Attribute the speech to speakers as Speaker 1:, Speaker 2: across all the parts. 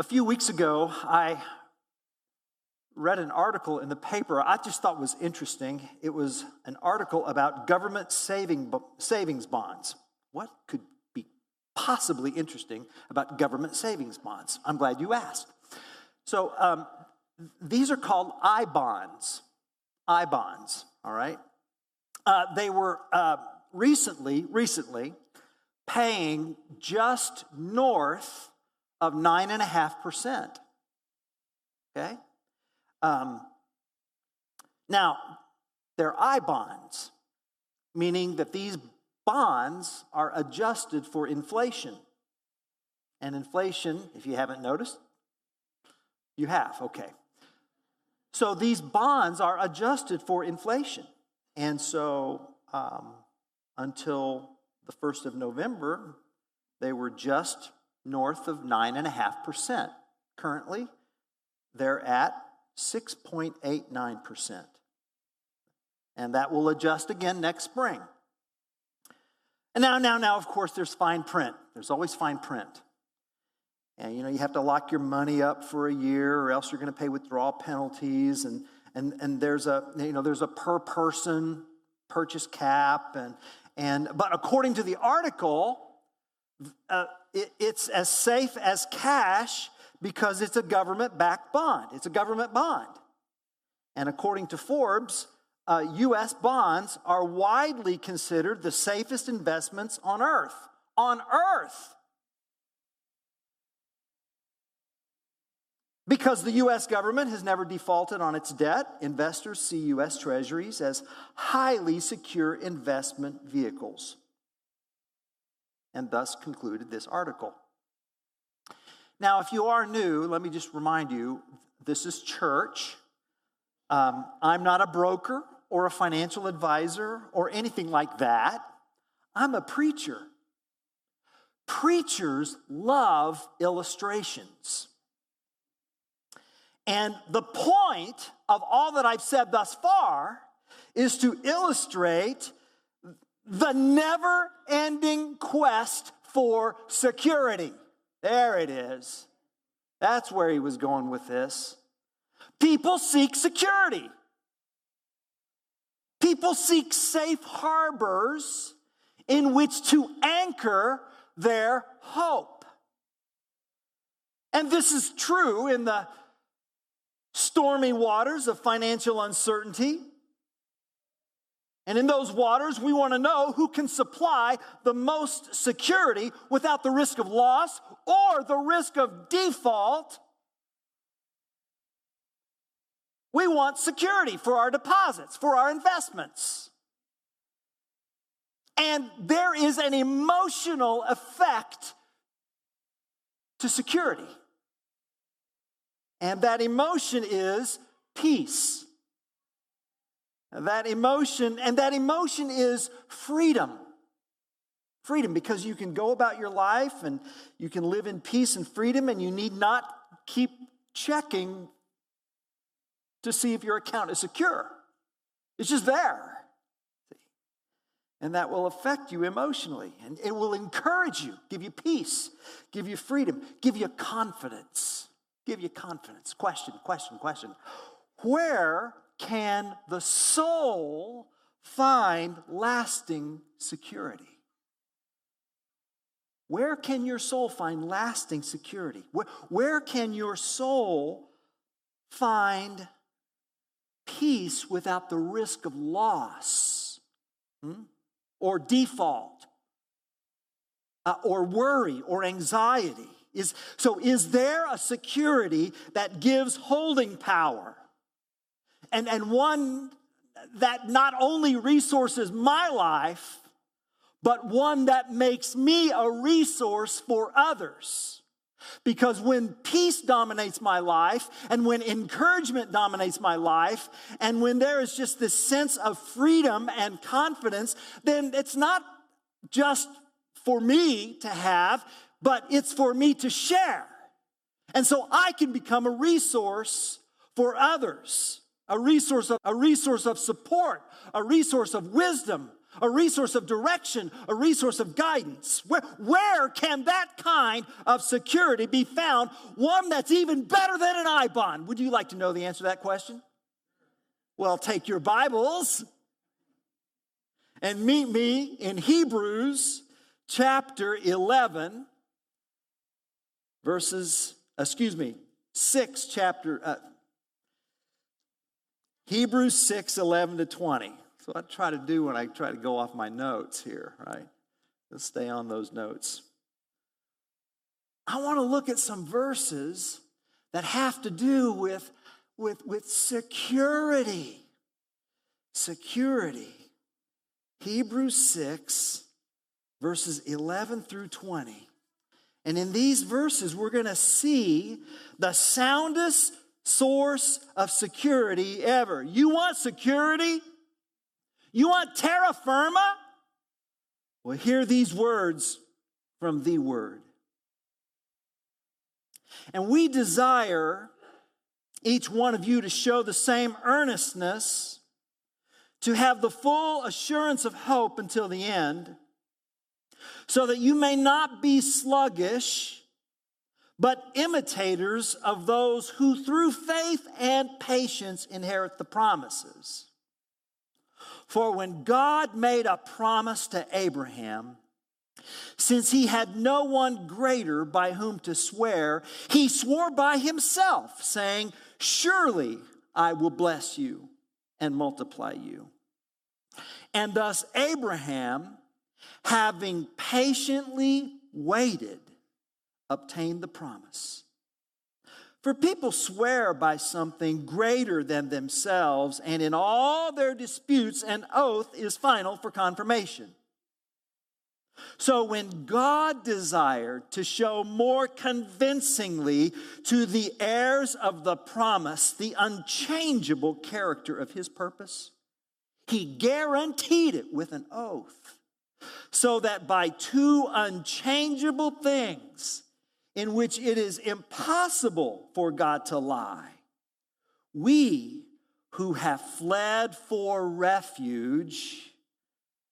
Speaker 1: A few weeks ago, I read an article in the paper I just thought was interesting. It was an article about government saving, savings bonds. What could be possibly interesting about government savings bonds? I'm glad you asked. So, um, these are called I bonds. I bonds, all right? Uh, they were uh, recently, recently paying just north of 9.5%. Okay? Um, now, they're I bonds, meaning that these bonds are adjusted for inflation. And inflation, if you haven't noticed, you have, okay. So these bonds are adjusted for inflation. And so um, until the 1st of November, they were just north of 9.5%. Currently, they're at 6.89%. And that will adjust again next spring. And now, now, now, of course, there's fine print. There's always fine print. And you know, you have to lock your money up for a year or else you're going to pay withdrawal penalties. And, and, and there's a, you know, there's a per person purchase cap. And, and, but according to the article, uh, it, it's as safe as cash because it's a government backed bond. It's a government bond. And according to Forbes, uh, US bonds are widely considered the safest investments on earth. On earth. Because the US government has never defaulted on its debt, investors see US treasuries as highly secure investment vehicles. And thus concluded this article. Now, if you are new, let me just remind you this is church. Um, I'm not a broker or a financial advisor or anything like that. I'm a preacher. Preachers love illustrations. And the point of all that I've said thus far is to illustrate the never ending quest for security. There it is. That's where he was going with this. People seek security. People seek safe harbors in which to anchor their hope. And this is true in the stormy waters of financial uncertainty. And in those waters, we want to know who can supply the most security without the risk of loss or the risk of default. We want security for our deposits, for our investments. And there is an emotional effect to security. And that emotion is peace. That emotion, and that emotion is freedom. Freedom, because you can go about your life and you can live in peace and freedom, and you need not keep checking to see if your account is secure. It's just there. And that will affect you emotionally, and it will encourage you, give you peace, give you freedom, give you confidence. Give you confidence. Question, question, question. Where can the soul find lasting security? Where can your soul find lasting security? Where, where can your soul find peace without the risk of loss hmm? or default uh, or worry or anxiety? Is, so, is there a security that gives holding power? And, and one that not only resources my life, but one that makes me a resource for others. Because when peace dominates my life, and when encouragement dominates my life, and when there is just this sense of freedom and confidence, then it's not just for me to have, but it's for me to share. And so I can become a resource for others a resource of, a resource of support, a resource of wisdom, a resource of direction, a resource of guidance. Where, where can that kind of security be found? One that's even better than an I bond. Would you like to know the answer to that question? Well, take your Bibles and meet me in Hebrews chapter 11, verses, excuse me, 6 chapter, uh, Hebrews 6, 11 to 20. So I try to do when I try to go off my notes here, right? Let's stay on those notes. I want to look at some verses that have to do with, with, with security. Security. Hebrews 6, verses 11 through 20. And in these verses, we're going to see the soundest source of security ever. You want security? You want terra firma? Well, hear these words from the Word. And we desire each one of you to show the same earnestness, to have the full assurance of hope until the end, so that you may not be sluggish, but imitators of those who through faith and patience inherit the promises. For when God made a promise to Abraham, since he had no one greater by whom to swear, he swore by himself, saying, Surely I will bless you and multiply you. And thus Abraham, having patiently waited, obtained the promise. For people swear by something greater than themselves, and in all their disputes, an oath is final for confirmation. So, when God desired to show more convincingly to the heirs of the promise the unchangeable character of his purpose, he guaranteed it with an oath, so that by two unchangeable things, in which it is impossible for God to lie, we who have fled for refuge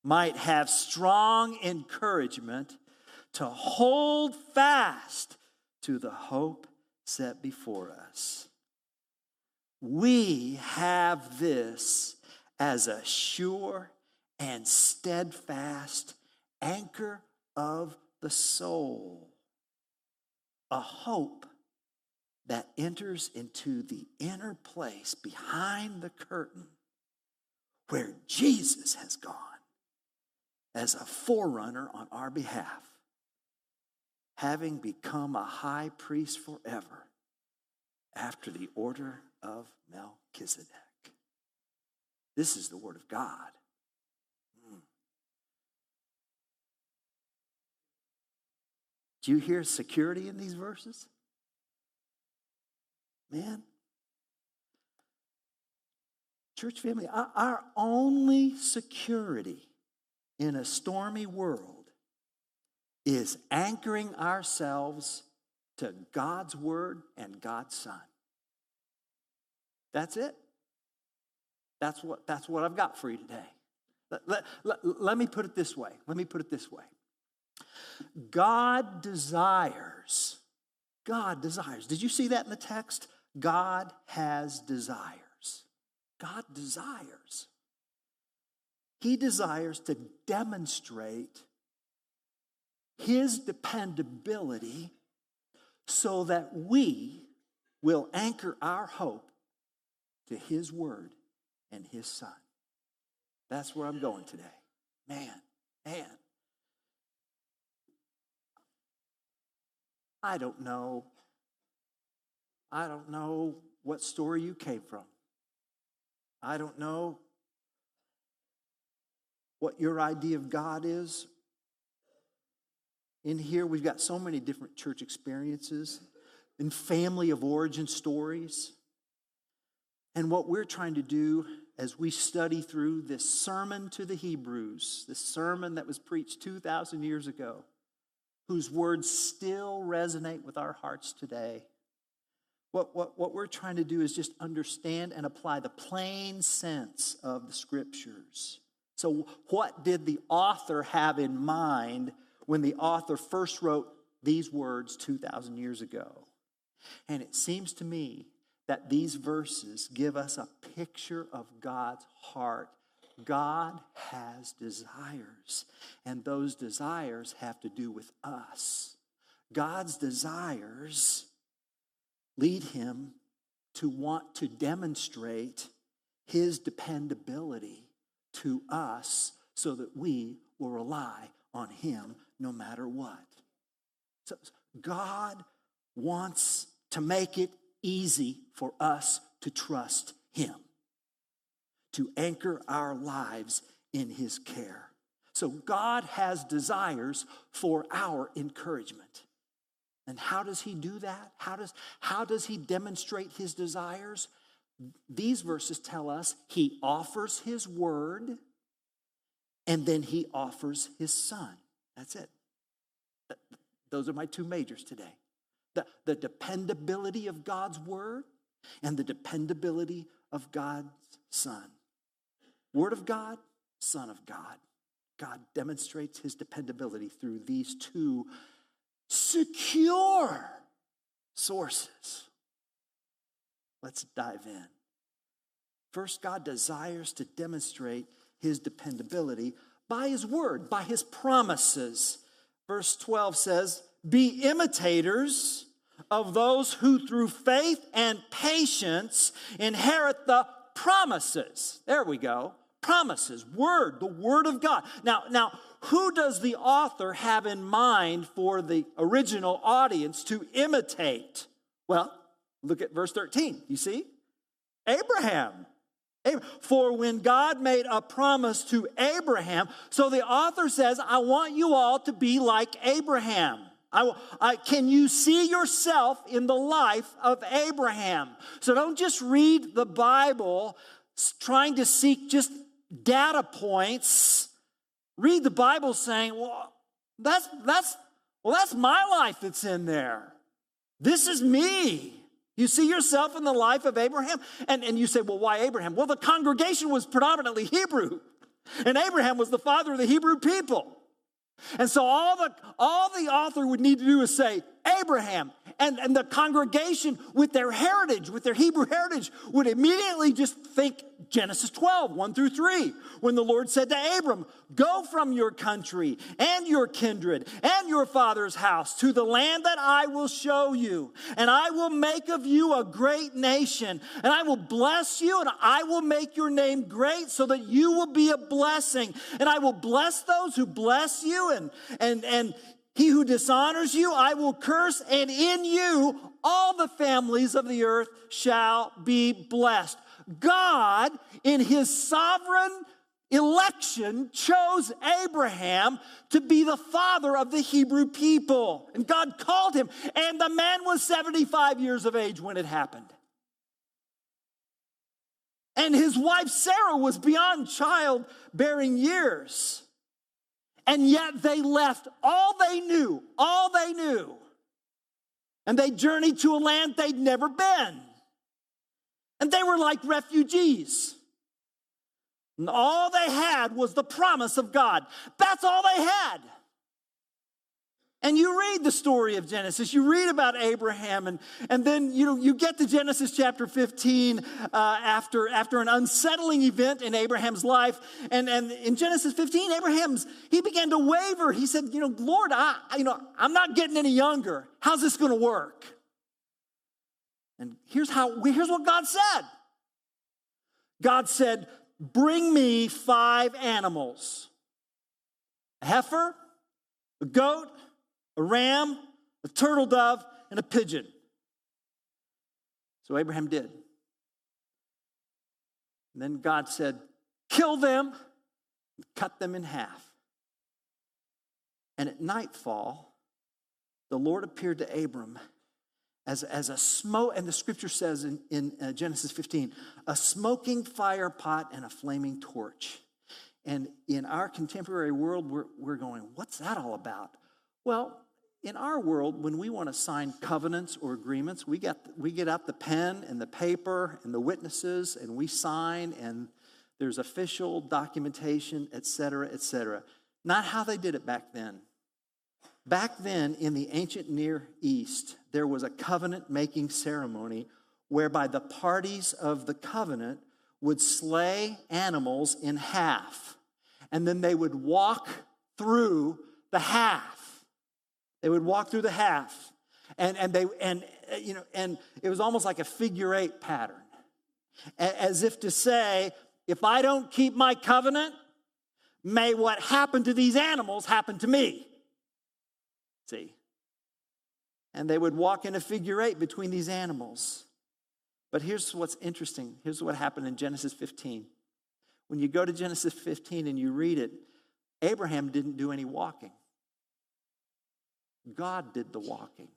Speaker 1: might have strong encouragement to hold fast to the hope set before us. We have this as a sure and steadfast anchor of the soul a hope that enters into the inner place behind the curtain where Jesus has gone as a forerunner on our behalf, having become a high priest forever after the order of Melchizedek. This is the Word of God. Do you hear security in these verses? Man. Church family, our only security in a stormy world is anchoring ourselves to God's Word and God's Son. That's it. That's what, that's what I've got for you today. Let, let, let, let me put it this way. Let me put it this way. God desires. God desires. Did you see that in the text? God has desires. God desires. He desires to demonstrate his dependability so that we will anchor our hope to his word and his son. That's where I'm going today. Man, man. I don't know. I don't know what story you came from. I don't know what your idea of God is. In here, we've got so many different church experiences and family of origin stories. And what we're trying to do as we study through this sermon to the Hebrews, this sermon that was preached 2,000 years ago, whose words still resonate with our hearts today. What, what, what we're trying to do is just understand and apply the plain sense of the scriptures So, what did the author have in mind when the author first wrote these words 2,000 years ago? And it seems to me that these verses give us a picture of God's heart. God has desires, and those desires have to do with us. God's desires lead him to want to demonstrate his dependability to us so that we will rely on him no matter what. So God wants to make it easy for us to trust him, to anchor our lives in his care. So God has desires for our encouragement. And how does he do that? How does, how does he demonstrate his desires? These verses tell us he offers his word and then he offers his son. That's it. Those are my two majors today the, the dependability of God's word and the dependability of God's son. Word of God, Son of God. God demonstrates his dependability through these two secure sources. Let's dive in. First, God desires to demonstrate his dependability by his word, by his promises. Verse 12 says, Be imitators of those who through faith and patience inherit the promises. There we go. Promises, word, the word of God. Now, now, who does the author have in mind for the original audience to imitate? Well, look at verse 13. You see? Abraham. For when God made a promise to Abraham, so the author says, I want you all to be like Abraham. I, I, can you see yourself in the life of Abraham? So don't just read the Bible trying to seek just data points. Read the Bible saying, well, that's, that's, well, that's my life that's in there. This is me. You see yourself in the life of Abraham? And, and you say, well, why Abraham? Well, the congregation was predominantly Hebrew, and Abraham was the father of the Hebrew people. And so all the, all the author would need to do is say, Abraham. And, and the congregation, with their heritage, with their Hebrew heritage, would immediately just think Genesis 12, 1 through 3, when the Lord said to Abram, Go from your country and your kindred and your father's house to the land that I will show you. And I will make of you a great nation. And I will bless you and I will make your name great so that you will be a blessing. And I will bless those who bless you and, and, and he who dishonors you, I will curse, and in you all the families of the earth shall be blessed. God, in his sovereign election, chose Abraham to be the father of the Hebrew people. And God called him, and the man was 75 years of age when it happened. And his wife Sarah was beyond childbearing years. And yet they left all they knew, all they knew. And they journeyed to a land they'd never been. And they were like refugees. And all they had was the promise of God. That's all they had. And you read the story of Genesis, you read about Abraham, and, and then you know, you get to Genesis chapter 15 uh, after, after an unsettling event in Abraham's life. And, and in Genesis 15, Abraham's, he began to waver. He said, you know, Lord, I, you know, I'm not getting any younger. How's this going to work? And here's, how, here's what God said God said, Bring me five animals a heifer, a goat, a ram, a turtle dove, and a pigeon. So Abraham did. And then God said, Kill them, cut them in half. And at nightfall, the Lord appeared to Abram as, as a smoke, and the scripture says in, in uh, Genesis 15, a smoking fire pot and a flaming torch. And in our contemporary world, we're, we're going, what's that all about? Well, in our world, when we want to sign covenants or agreements, we get, we get out the pen and the paper and the witnesses and we sign, and there's official documentation, etc., etc. Not how they did it back then. Back then, in the ancient Near East, there was a covenant making ceremony whereby the parties of the covenant would slay animals in half, and then they would walk through the half. They would walk through the half, and, and they and uh, you know, and it was almost like a figure eight pattern, as if to say, if I don't keep my covenant, may what happened to these animals happen to me. See? And they would walk in a figure eight between these animals. But here's what's interesting. Here's what happened in Genesis 15. When you go to Genesis 15 and you read it, Abraham didn't do any walking. God did the walking.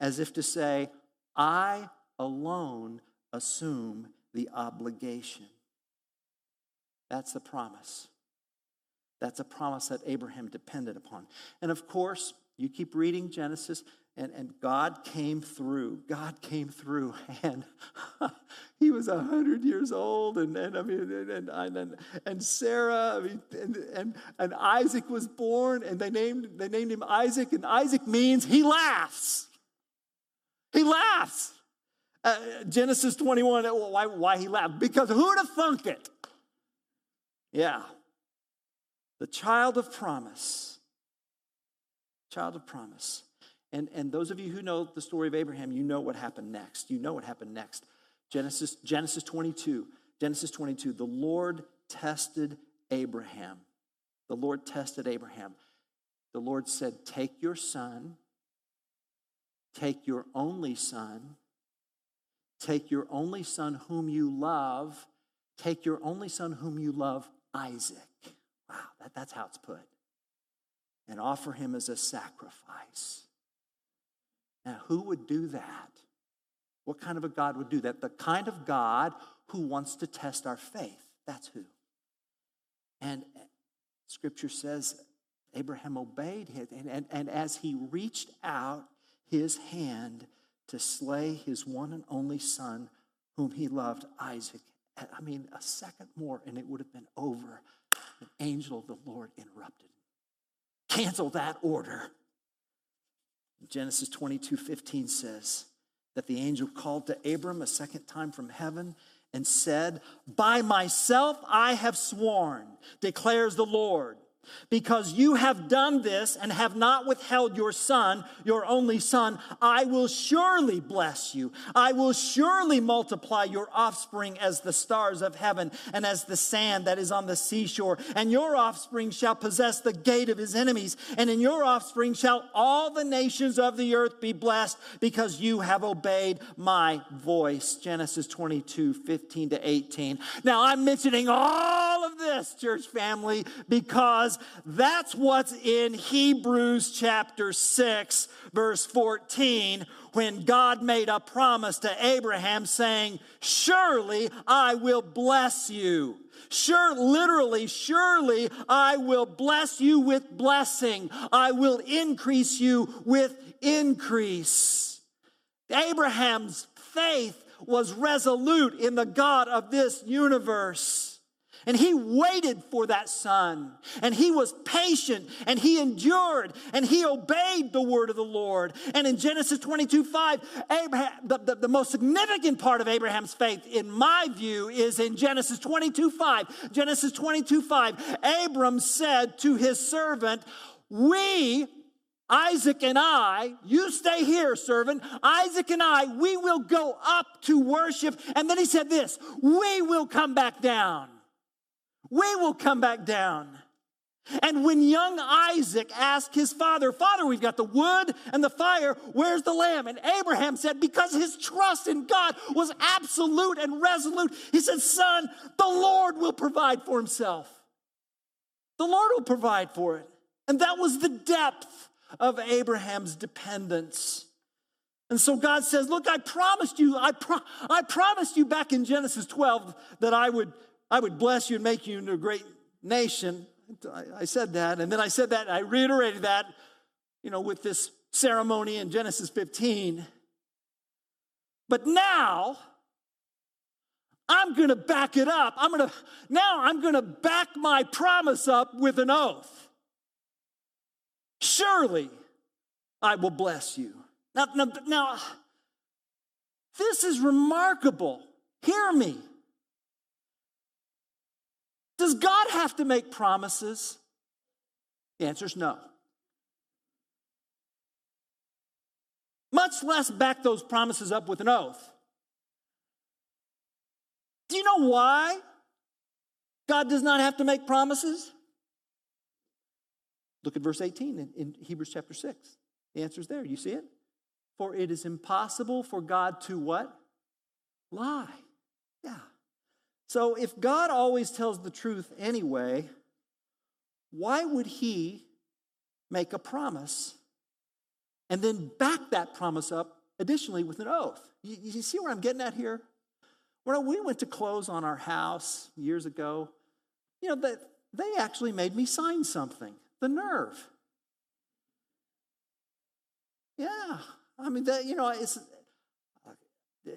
Speaker 1: As if to say, I alone assume the obligation. That's the promise. That's a promise that Abraham depended upon. And of course, you keep reading Genesis, and, and God came through. God came through, and he was a hundred years old, and, and I mean, and, and, and Sarah, I mean, and, and, and Isaac was born, and they named they named him Isaac, and Isaac means he laughs. He laughs. Uh, Genesis 21, why, why he laughed? Because who'd have thunk it? Yeah. The child of promise. Child of promise. And, and those of you who know the story of Abraham, you know what happened next. You know what happened next. Genesis, Genesis 22. Genesis 22. The Lord tested Abraham. The Lord tested Abraham. The Lord said, Take your son, take your only son, take your only son whom you love, take your only son whom you love, Isaac. Wow, that, that's how it's put. And offer him as a sacrifice. Now, who would do that? What kind of a God would do that? The kind of God who wants to test our faith. That's who. And eh, scripture says Abraham obeyed him. And, and, and as he reached out his hand to slay his one and only son, whom he loved, Isaac, eh, I mean, a second more and it would have been over. An angel of the Lord interrupted. Cancel that order. Genesis 22 15 says that the angel called to Abram a second time from heaven and said, By myself I have sworn, declares the Lord because you have done this and have not withheld your son, your only son, I will surely bless you. I will surely multiply your offspring as the stars of heaven and as the sand that is on the seashore. And your offspring shall possess the gate of his enemies. And in your offspring shall all the nations of the earth be blessed because you have obeyed my voice. Genesis 22, 15 to 18. Now I'm mentioning all of this, church family, because that's what's in Hebrews chapter 6, verse 14, when God made a promise to Abraham saying, Surely I will bless you. Sure, literally, surely I will bless you with blessing. I will increase you with increase. Abraham's faith was resolute in the God of this universe. And he waited for that son. And he was patient and he endured and he obeyed the word of the Lord. And in Genesis 22 5, Abraham, the, the, the most significant part of Abraham's faith, in my view, is in Genesis 22 5. Genesis 22 5, Abram said to his servant, We Isaac and I, you stay here, servant. Isaac and I, we will go up to worship. And then he said this, we will come back down we will come back down. And when young Isaac asked his father, Father, we've got the wood and the fire, where's the lamb? And Abraham said, Because his trust in God was absolute and resolute, he said, Son, the Lord will provide for himself. The Lord will provide for it. And that was the depth of Abraham's dependence. And so God says, Look, I promised you, I, pro- I promised you back in Genesis 12 that I would I would bless you and make you into a great nation. I said that. And then I said that, I reiterated that, you know, with this ceremony in Genesis 15. But now, I'm going to back it up. I'm going to, now I'm going to back my promise up with an oath. Surely I will bless you. Now, now, now this is remarkable. Hear me. Does God have to make promises? The answer is no. Much less back those promises up with an oath. Do you know why God does not have to make promises? Look at verse 18 in, in Hebrews chapter 6. The answer is there. You see it? For it is impossible for God to what? Lie. Yeah. So if God always tells the truth anyway, why would he make a promise and then back that promise up additionally with an oath? You, you see where I'm getting at here? When we went to close on our house years ago, you know, they, they actually made me sign something. The nerve. Yeah. I mean, that, you know, it's,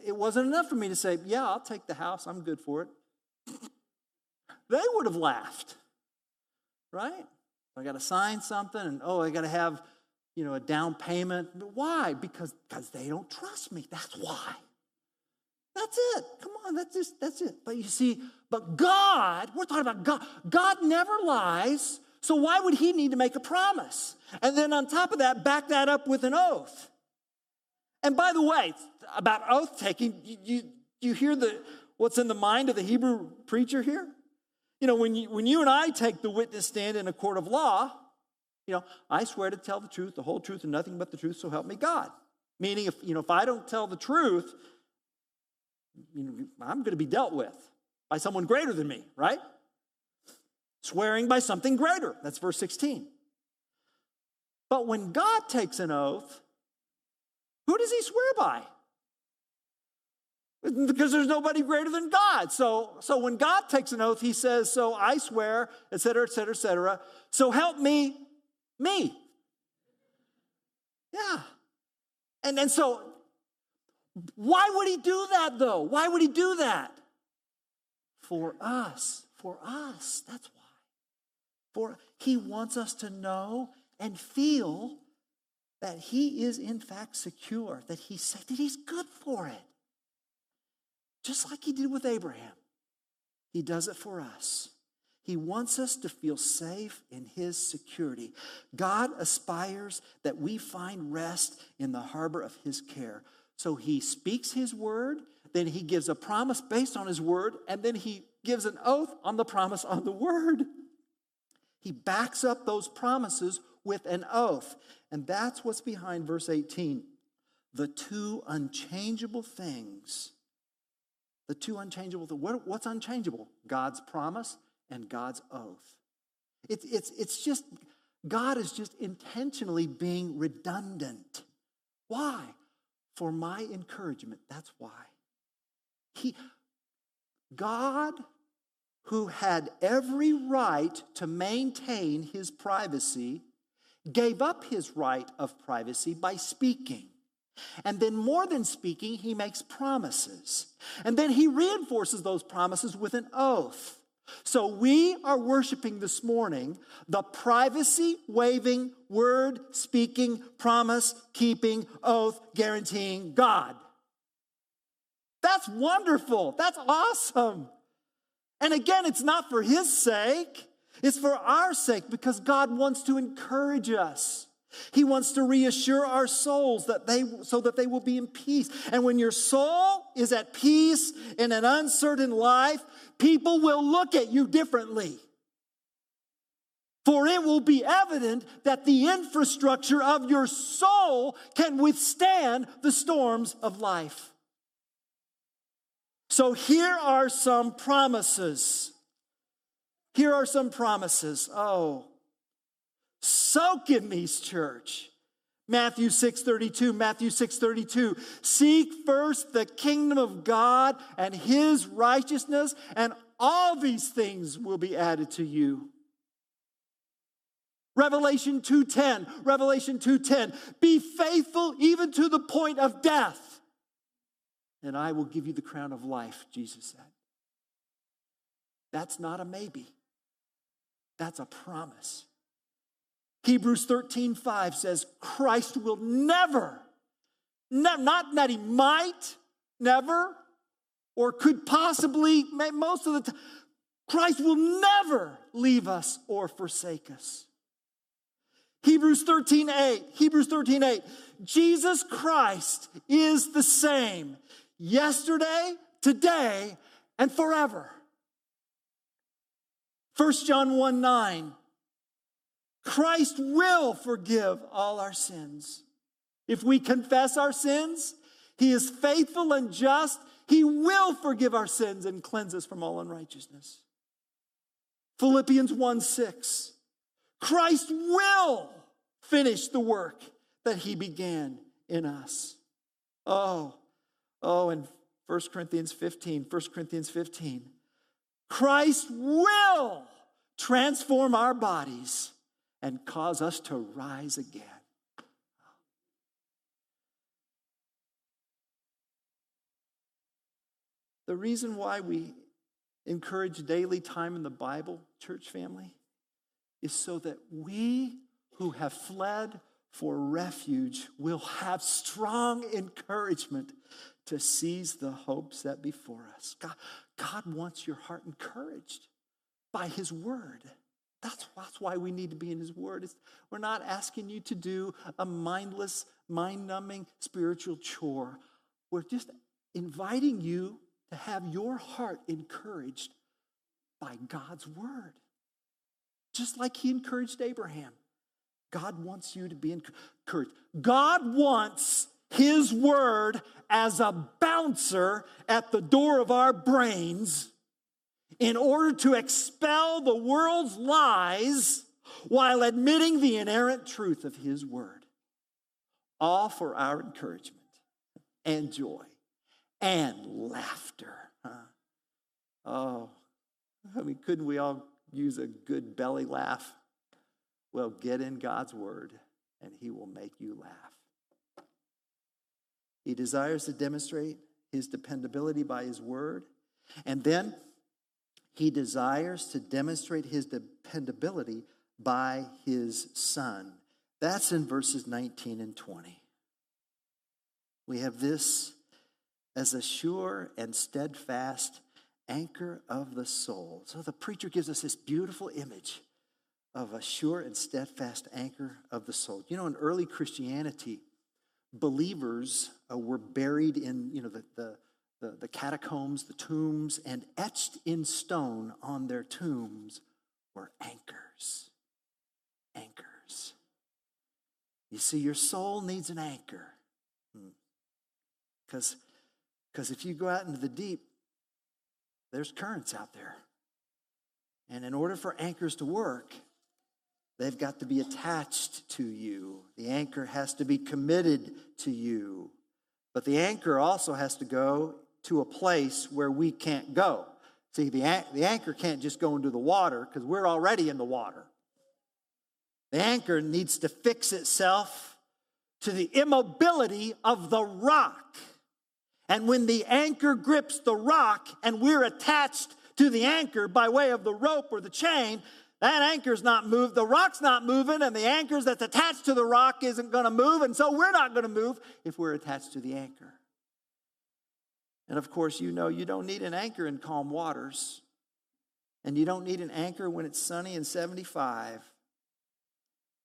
Speaker 1: it wasn't enough for me to say, yeah, I'll take the house. I'm good for it. They would have laughed, right? I got to sign something and, oh, I got to have, you know, a down payment. Why? Because, because they don't trust me. That's why. That's it. Come on, that's just that's it. But you see, but God, we're talking about God. God never lies. So why would he need to make a promise? And then on top of that, back that up with an oath. And by the way, about oath taking, you, you, you hear the what's in the mind of the Hebrew preacher here? You know, when you, when you and I take the witness stand in a court of law, you know, I swear to tell the truth, the whole truth, and nothing but the truth, so help me God. Meaning, if you know, if I don't tell the truth, you know, I'm going to be dealt with by someone greater than me, right? Swearing by something greater. That's verse 16. But when God takes an oath, who does he swear by? Because there's nobody greater than God. So, so when God takes an oath, he says, So I swear, et cetera, et cetera, et cetera. So help me, me. Yeah. And, and so why would he do that though? Why would he do that? For us. For us. That's why. For he wants us to know and feel that he is in fact secure, that he said that he's good for it. Just like he did with Abraham. He does it for us. He wants us to feel safe in His security. God aspires that we find rest in the harbor of His care. So he speaks his word, then he gives a promise based on his word, and then he gives an oath on the promise on the word. He backs up those promises with an oath. And that's what's behind verse 18. The two unchangeable things. The two unchangeable things. What's unchangeable? God's promise and God's oath. It's, it's, it's just, God is just intentionally being redundant. Why? for my encouragement. That's why. He, God, who had every right to maintain his privacy, gave up his right of privacy by speaking. And then, more than speaking, he makes promises. And then he reinforces those promises with an oath. So we are worshiping this morning the privacy waiving, word speaking, promise keeping, oath guaranteeing God. That's wonderful. That's awesome. And again, it's not for his sake, it's for our sake because God wants to encourage us. He wants to reassure our souls that they so that they will be in peace. And when your soul is at peace in an uncertain life, people will look at you differently. For it will be evident that the infrastructure of your soul can withstand the storms of life. So here are some promises. Here are some promises. Oh, soak in these, church. Matthew 6:32 Matthew 6:32 Seek first the kingdom of God and his righteousness and all these things will be added to you. Revelation 2:10 Revelation 2:10 Be faithful even to the point of death and I will give you the crown of life Jesus said.
Speaker 2: That's not a maybe. That's a promise. Hebrews 13, 5 says, Christ will never, ne- not that he might, never, or could possibly, most of the time, Christ will never leave us or forsake us. Hebrews 13, 8, Hebrews 13, 8. Jesus Christ is the same yesterday, today, and forever. 1 John 1 9. Christ will forgive all our sins. If we confess our sins, He is faithful and just. He will forgive our sins and cleanse us from all unrighteousness. Philippians 1 6. Christ will finish the work that He began in us. Oh, oh, and 1 Corinthians 15, 1 Corinthians 15. Christ will transform our bodies and cause us to rise again. The reason why we encourage daily time in the Bible, church family, is so that we who have fled for refuge will have strong encouragement to seize the hope set before us. God, God wants your heart encouraged by His Word. That's, that's why we need to be in His Word. It's, we're not asking you to do a mindless, mind numbing spiritual chore. We're just inviting you to have your heart encouraged by God's Word. Just like He encouraged Abraham. God wants you to be encouraged. God wants His Word as a bouncer at the door of our brains in order to expel the world's lies while admitting the inerrant truth of His Word. All for our encouragement and joy and laughter. Huh? Oh, I mean, couldn't we all use a good belly laugh? Well, get in God's Word and He will make you laugh. He desires to demonstrate His dependability by His Word. And then he desires to demonstrate his dependability by his son. That's in verses 19 and 20. We have this as a sure and steadfast anchor of the soul. So the preacher gives us this beautiful image of a sure and steadfast anchor of the soul. You know, in early Christianity, believers uh, were buried in, you know, the, the, the, the catacombs, the tombs, and etched in stone on their tombs were anchors. Anchors. You see, your soul needs an anchor. Because hmm. because if you go out into the deep, there's currents out there. And in order for anchors to work, they've got to be attached to you. The anchor has to be committed to you. But the anchor also has to go to a place where we can't go. See, the, the anchor can't just go into the water because we're already in the water. The anchor needs to fix itself to the immobility of the rock. And when the anchor grips the rock and we're attached to the anchor by way of the rope or the chain, that anchor's not moved, the rock's not moving, and the anchor that's attached to the rock isn't going to move, and so we're not going to move if we're attached to the anchor. And of course, you know you don't need an anchor in calm waters. And you don't need an anchor when it's sunny and 75.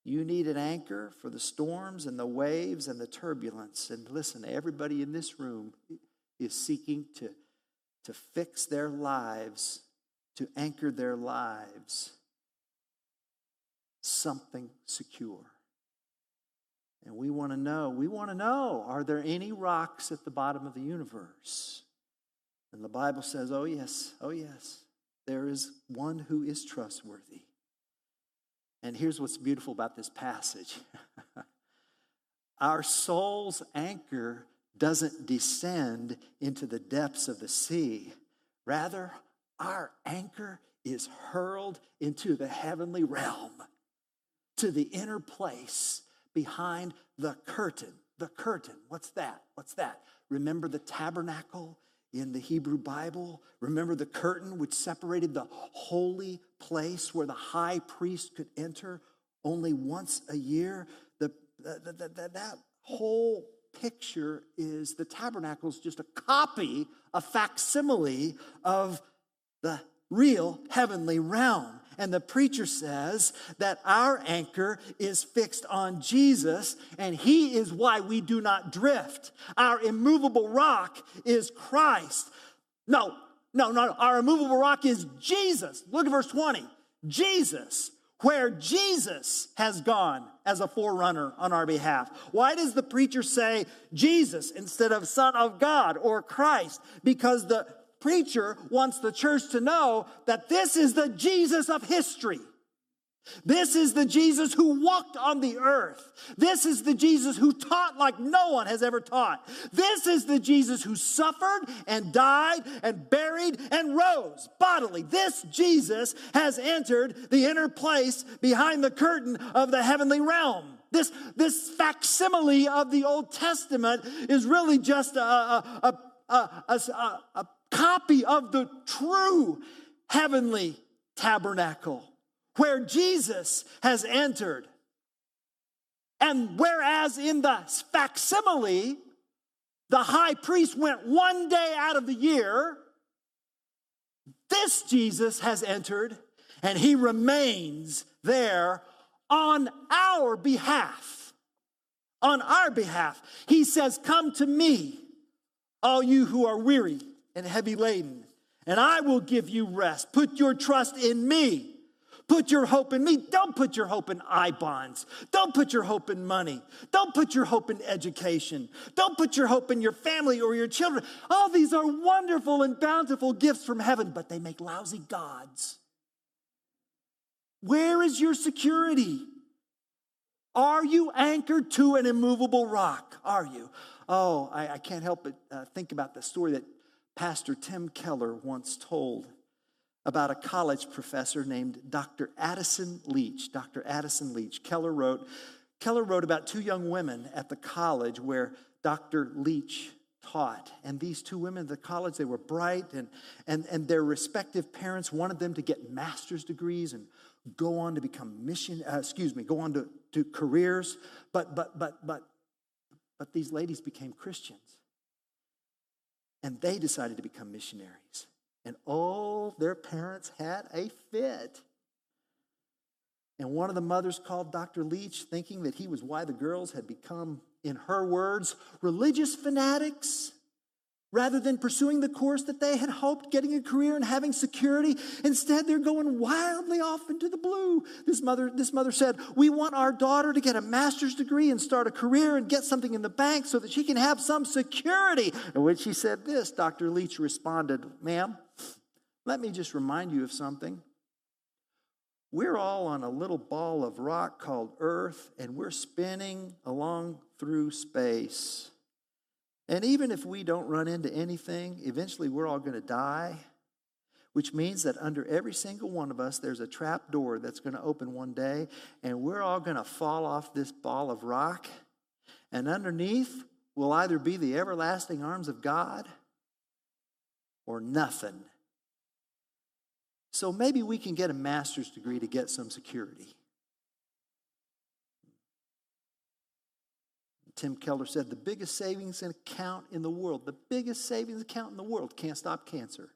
Speaker 2: You need an anchor for the storms and the waves and the turbulence. And listen, everybody in this room is seeking to, to fix their lives, to anchor their lives something secure. And we want to know, we want to know, are there any rocks at the bottom of the universe? And the Bible says, oh, yes, oh, yes, there is one who is trustworthy. And here's what's beautiful about this passage our soul's anchor doesn't descend into the depths of the sea. Rather, our anchor is hurled into the heavenly realm, to the inner place behind the curtain. The curtain, what's that? What's that? Remember the tabernacle in the Hebrew Bible. Remember the curtain which separated the holy place where the high priest could enter only once a year? The, the, the, the that whole picture is the tabernacle is just a copy, a facsimile of the real heavenly realm. And the preacher says that our anchor is fixed on Jesus, and He is why we do not drift. Our immovable rock is Christ. No, no, no. Our immovable rock is Jesus. Look at verse 20. Jesus, where Jesus has gone as a forerunner on our behalf. Why does the preacher say Jesus instead of Son of God or Christ? Because the preacher wants the church to know that this is the Jesus of history. This is the Jesus who walked on the earth. This is the Jesus who taught like no one has ever taught. This is the Jesus who suffered and died and buried and rose bodily. This Jesus has entered the inner place behind the curtain of the heavenly realm. This, this facsimile of the Old Testament is really just a, a, a, a, copy of the true heavenly tabernacle where Jesus has entered. And whereas in the facsimile, the high priest went one day out of the year, this Jesus has entered and he remains there on our behalf. On our behalf. He says, Come to me, all you who are weary and heavy laden, and I will give you rest. Put your trust in me. Put your hope in me. Don't put your hope in I bonds. Don't put your hope in money. Don't put your hope in education. Don't put your hope in your family or your children. All these are wonderful and bountiful gifts from heaven, but they make lousy gods. Where is your security? Are you anchored to an immovable rock? Are you? Oh, I, I can't help but uh, think about the story that Pastor Tim Keller once told about a college professor named Dr. Addison Leitch. Dr. Addison Leitch. Keller wrote, Keller wrote about two young women at the college where Dr. Leitch taught. And these two women at the college, they were bright, and, and, and their respective parents wanted them to get master's degrees and go on to become mission, uh, excuse me, go on to, to careers. But, but, but, but, but these ladies became Christians and they decided to become missionaries. And oh, their parents had a fit. And one of the mothers called Dr. Leitch, thinking that he was why the girls had become, in her words, religious fanatics Rather than pursuing the course that they had hoped, getting a career and having security, instead they're going wildly off into the blue. This mother, this mother said, We want our daughter to get a master's degree and start a career and get something in the bank so that she can have some security. And when she said this, Dr. Leitch responded, Ma'am, let me just remind you of something. We're all on a little ball of rock called Earth, and we're spinning along through space. And even if we don't run into anything, eventually we're all going to die, which means that under every single one of us, there's a trap door that's going to open one day, and we're all going to fall off this ball of rock. And underneath will either be the everlasting arms of God or nothing. So maybe we can get a master's degree to get some security. Tim Keller said the biggest savings account in the world, the biggest savings account in the world can't stop cancer.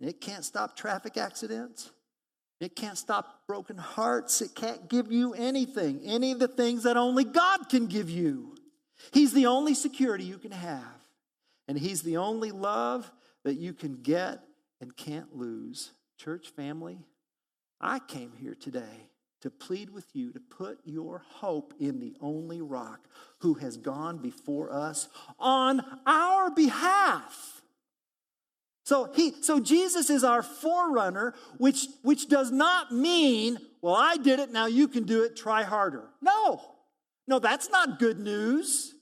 Speaker 2: It can't stop traffic accidents. It can't stop broken hearts. It can't give you anything, any of the things that only God can give you. He's the only security you can have, and He's the only love that you can get and can't lose. Church family, I came here today to plead with you to put your hope in the only rock who has gone before us on our behalf. So he so Jesus is our forerunner which which does not mean well I did it now you can do it try harder. No. No that's not good news.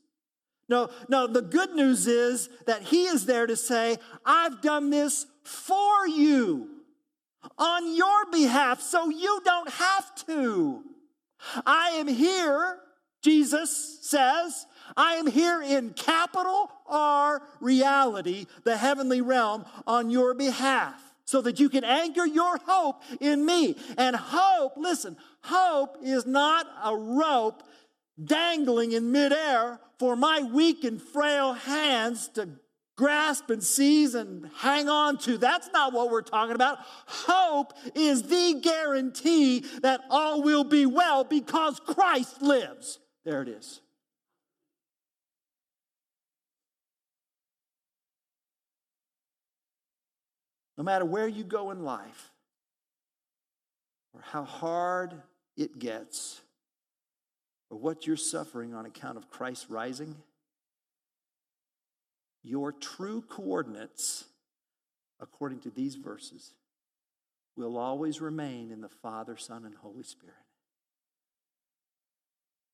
Speaker 2: No, no, the good news is that he is there to say, I've done this for you on your behalf so you don't have to. I am here, Jesus says. I am here in capital R reality, the heavenly realm, on your behalf so that you can anchor your hope in me. And hope, listen, hope is not a rope dangling in midair for my weak and frail hands to grasp and seize and hang on to. That's not what we're talking about. Hope is the guarantee that all will be well because Christ lives. There it is. No matter where you go in life or how hard it gets or what you're suffering on account of Christ rising, your true coordinates, according to these verses, will always remain in the Father, Son, and Holy Spirit.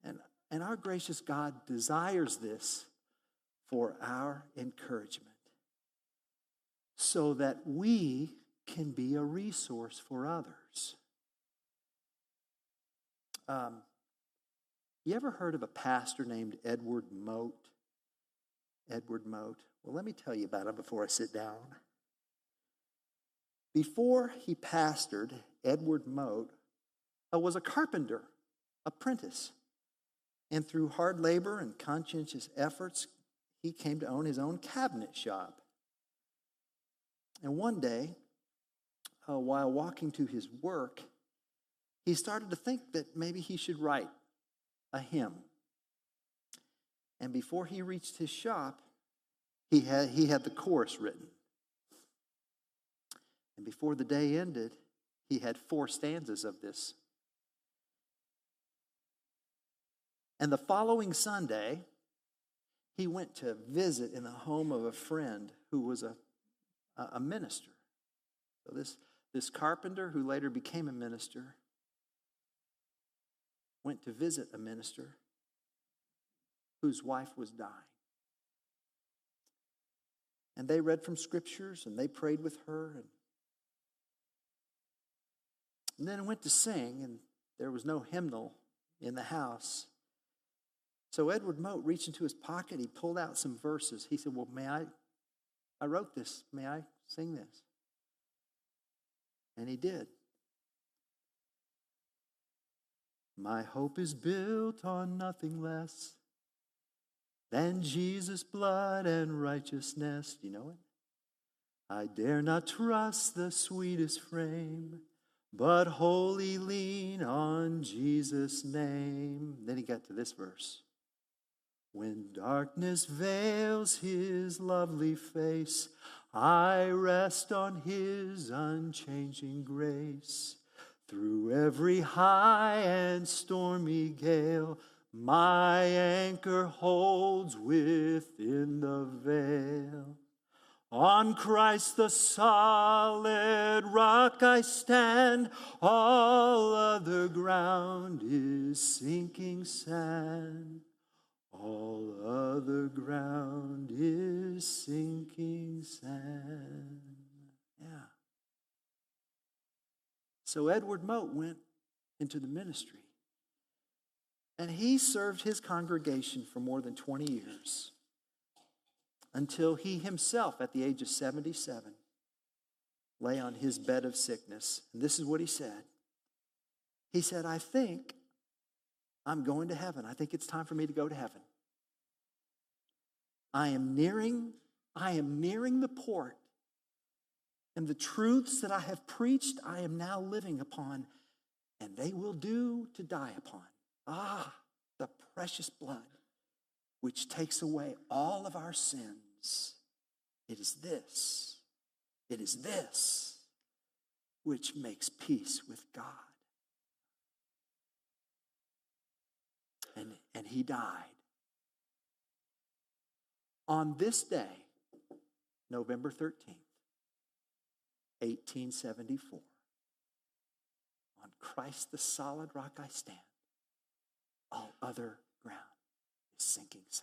Speaker 2: And, and our gracious God desires this for our encouragement so that we can be a resource for others. Um, you ever heard of a pastor named Edward Mote? Edward Mote. Well, let me tell you about him before I sit down. Before he pastored, Edward Mote uh, was a carpenter, apprentice. And through hard labor and conscientious efforts, he came to own his own cabinet shop. And one day, uh, while walking to his work, he started to think that maybe he should write a hymn. And before he reached his shop, he had, he had the chorus written. And before the day ended, he had four stanzas of this. And the following Sunday, he went to visit in the home of a friend who was a, a minister. So this, this carpenter, who later became a minister, went to visit a minister whose wife was dying. And they read from scriptures and they prayed with her. And, and then went to sing, and there was no hymnal in the house. So Edward Mote reached into his pocket. He pulled out some verses. He said, Well, may I? I wrote this. May I sing this? And he did. My hope is built on nothing less than Jesus' blood and righteousness. Do you know it? I dare not trust the sweetest frame, but wholly lean on Jesus' name. Then he got to this verse. When darkness veils his lovely face, I rest on his unchanging grace. Through every high and stormy gale, my anchor holds within the veil. On Christ the solid rock I stand, all other ground is sinking sand. All other ground is sinking sand. Yeah. So Edward Mote went into the ministry. And he served his congregation for more than 20 years until he himself, at the age of 77, lay on his bed of sickness. And this is what he said He said, I think I'm going to heaven. I think it's time for me to go to heaven. I am nearing, I am nearing the port. And the truths that I have preached, I am now living upon, and they will do to die upon. Ah, the precious blood which takes away all of our sins. It is this, it is this which makes peace with God. And, and he died. On this day, November 13th, 1874, on Christ the solid rock I stand all other ground is sinking sand.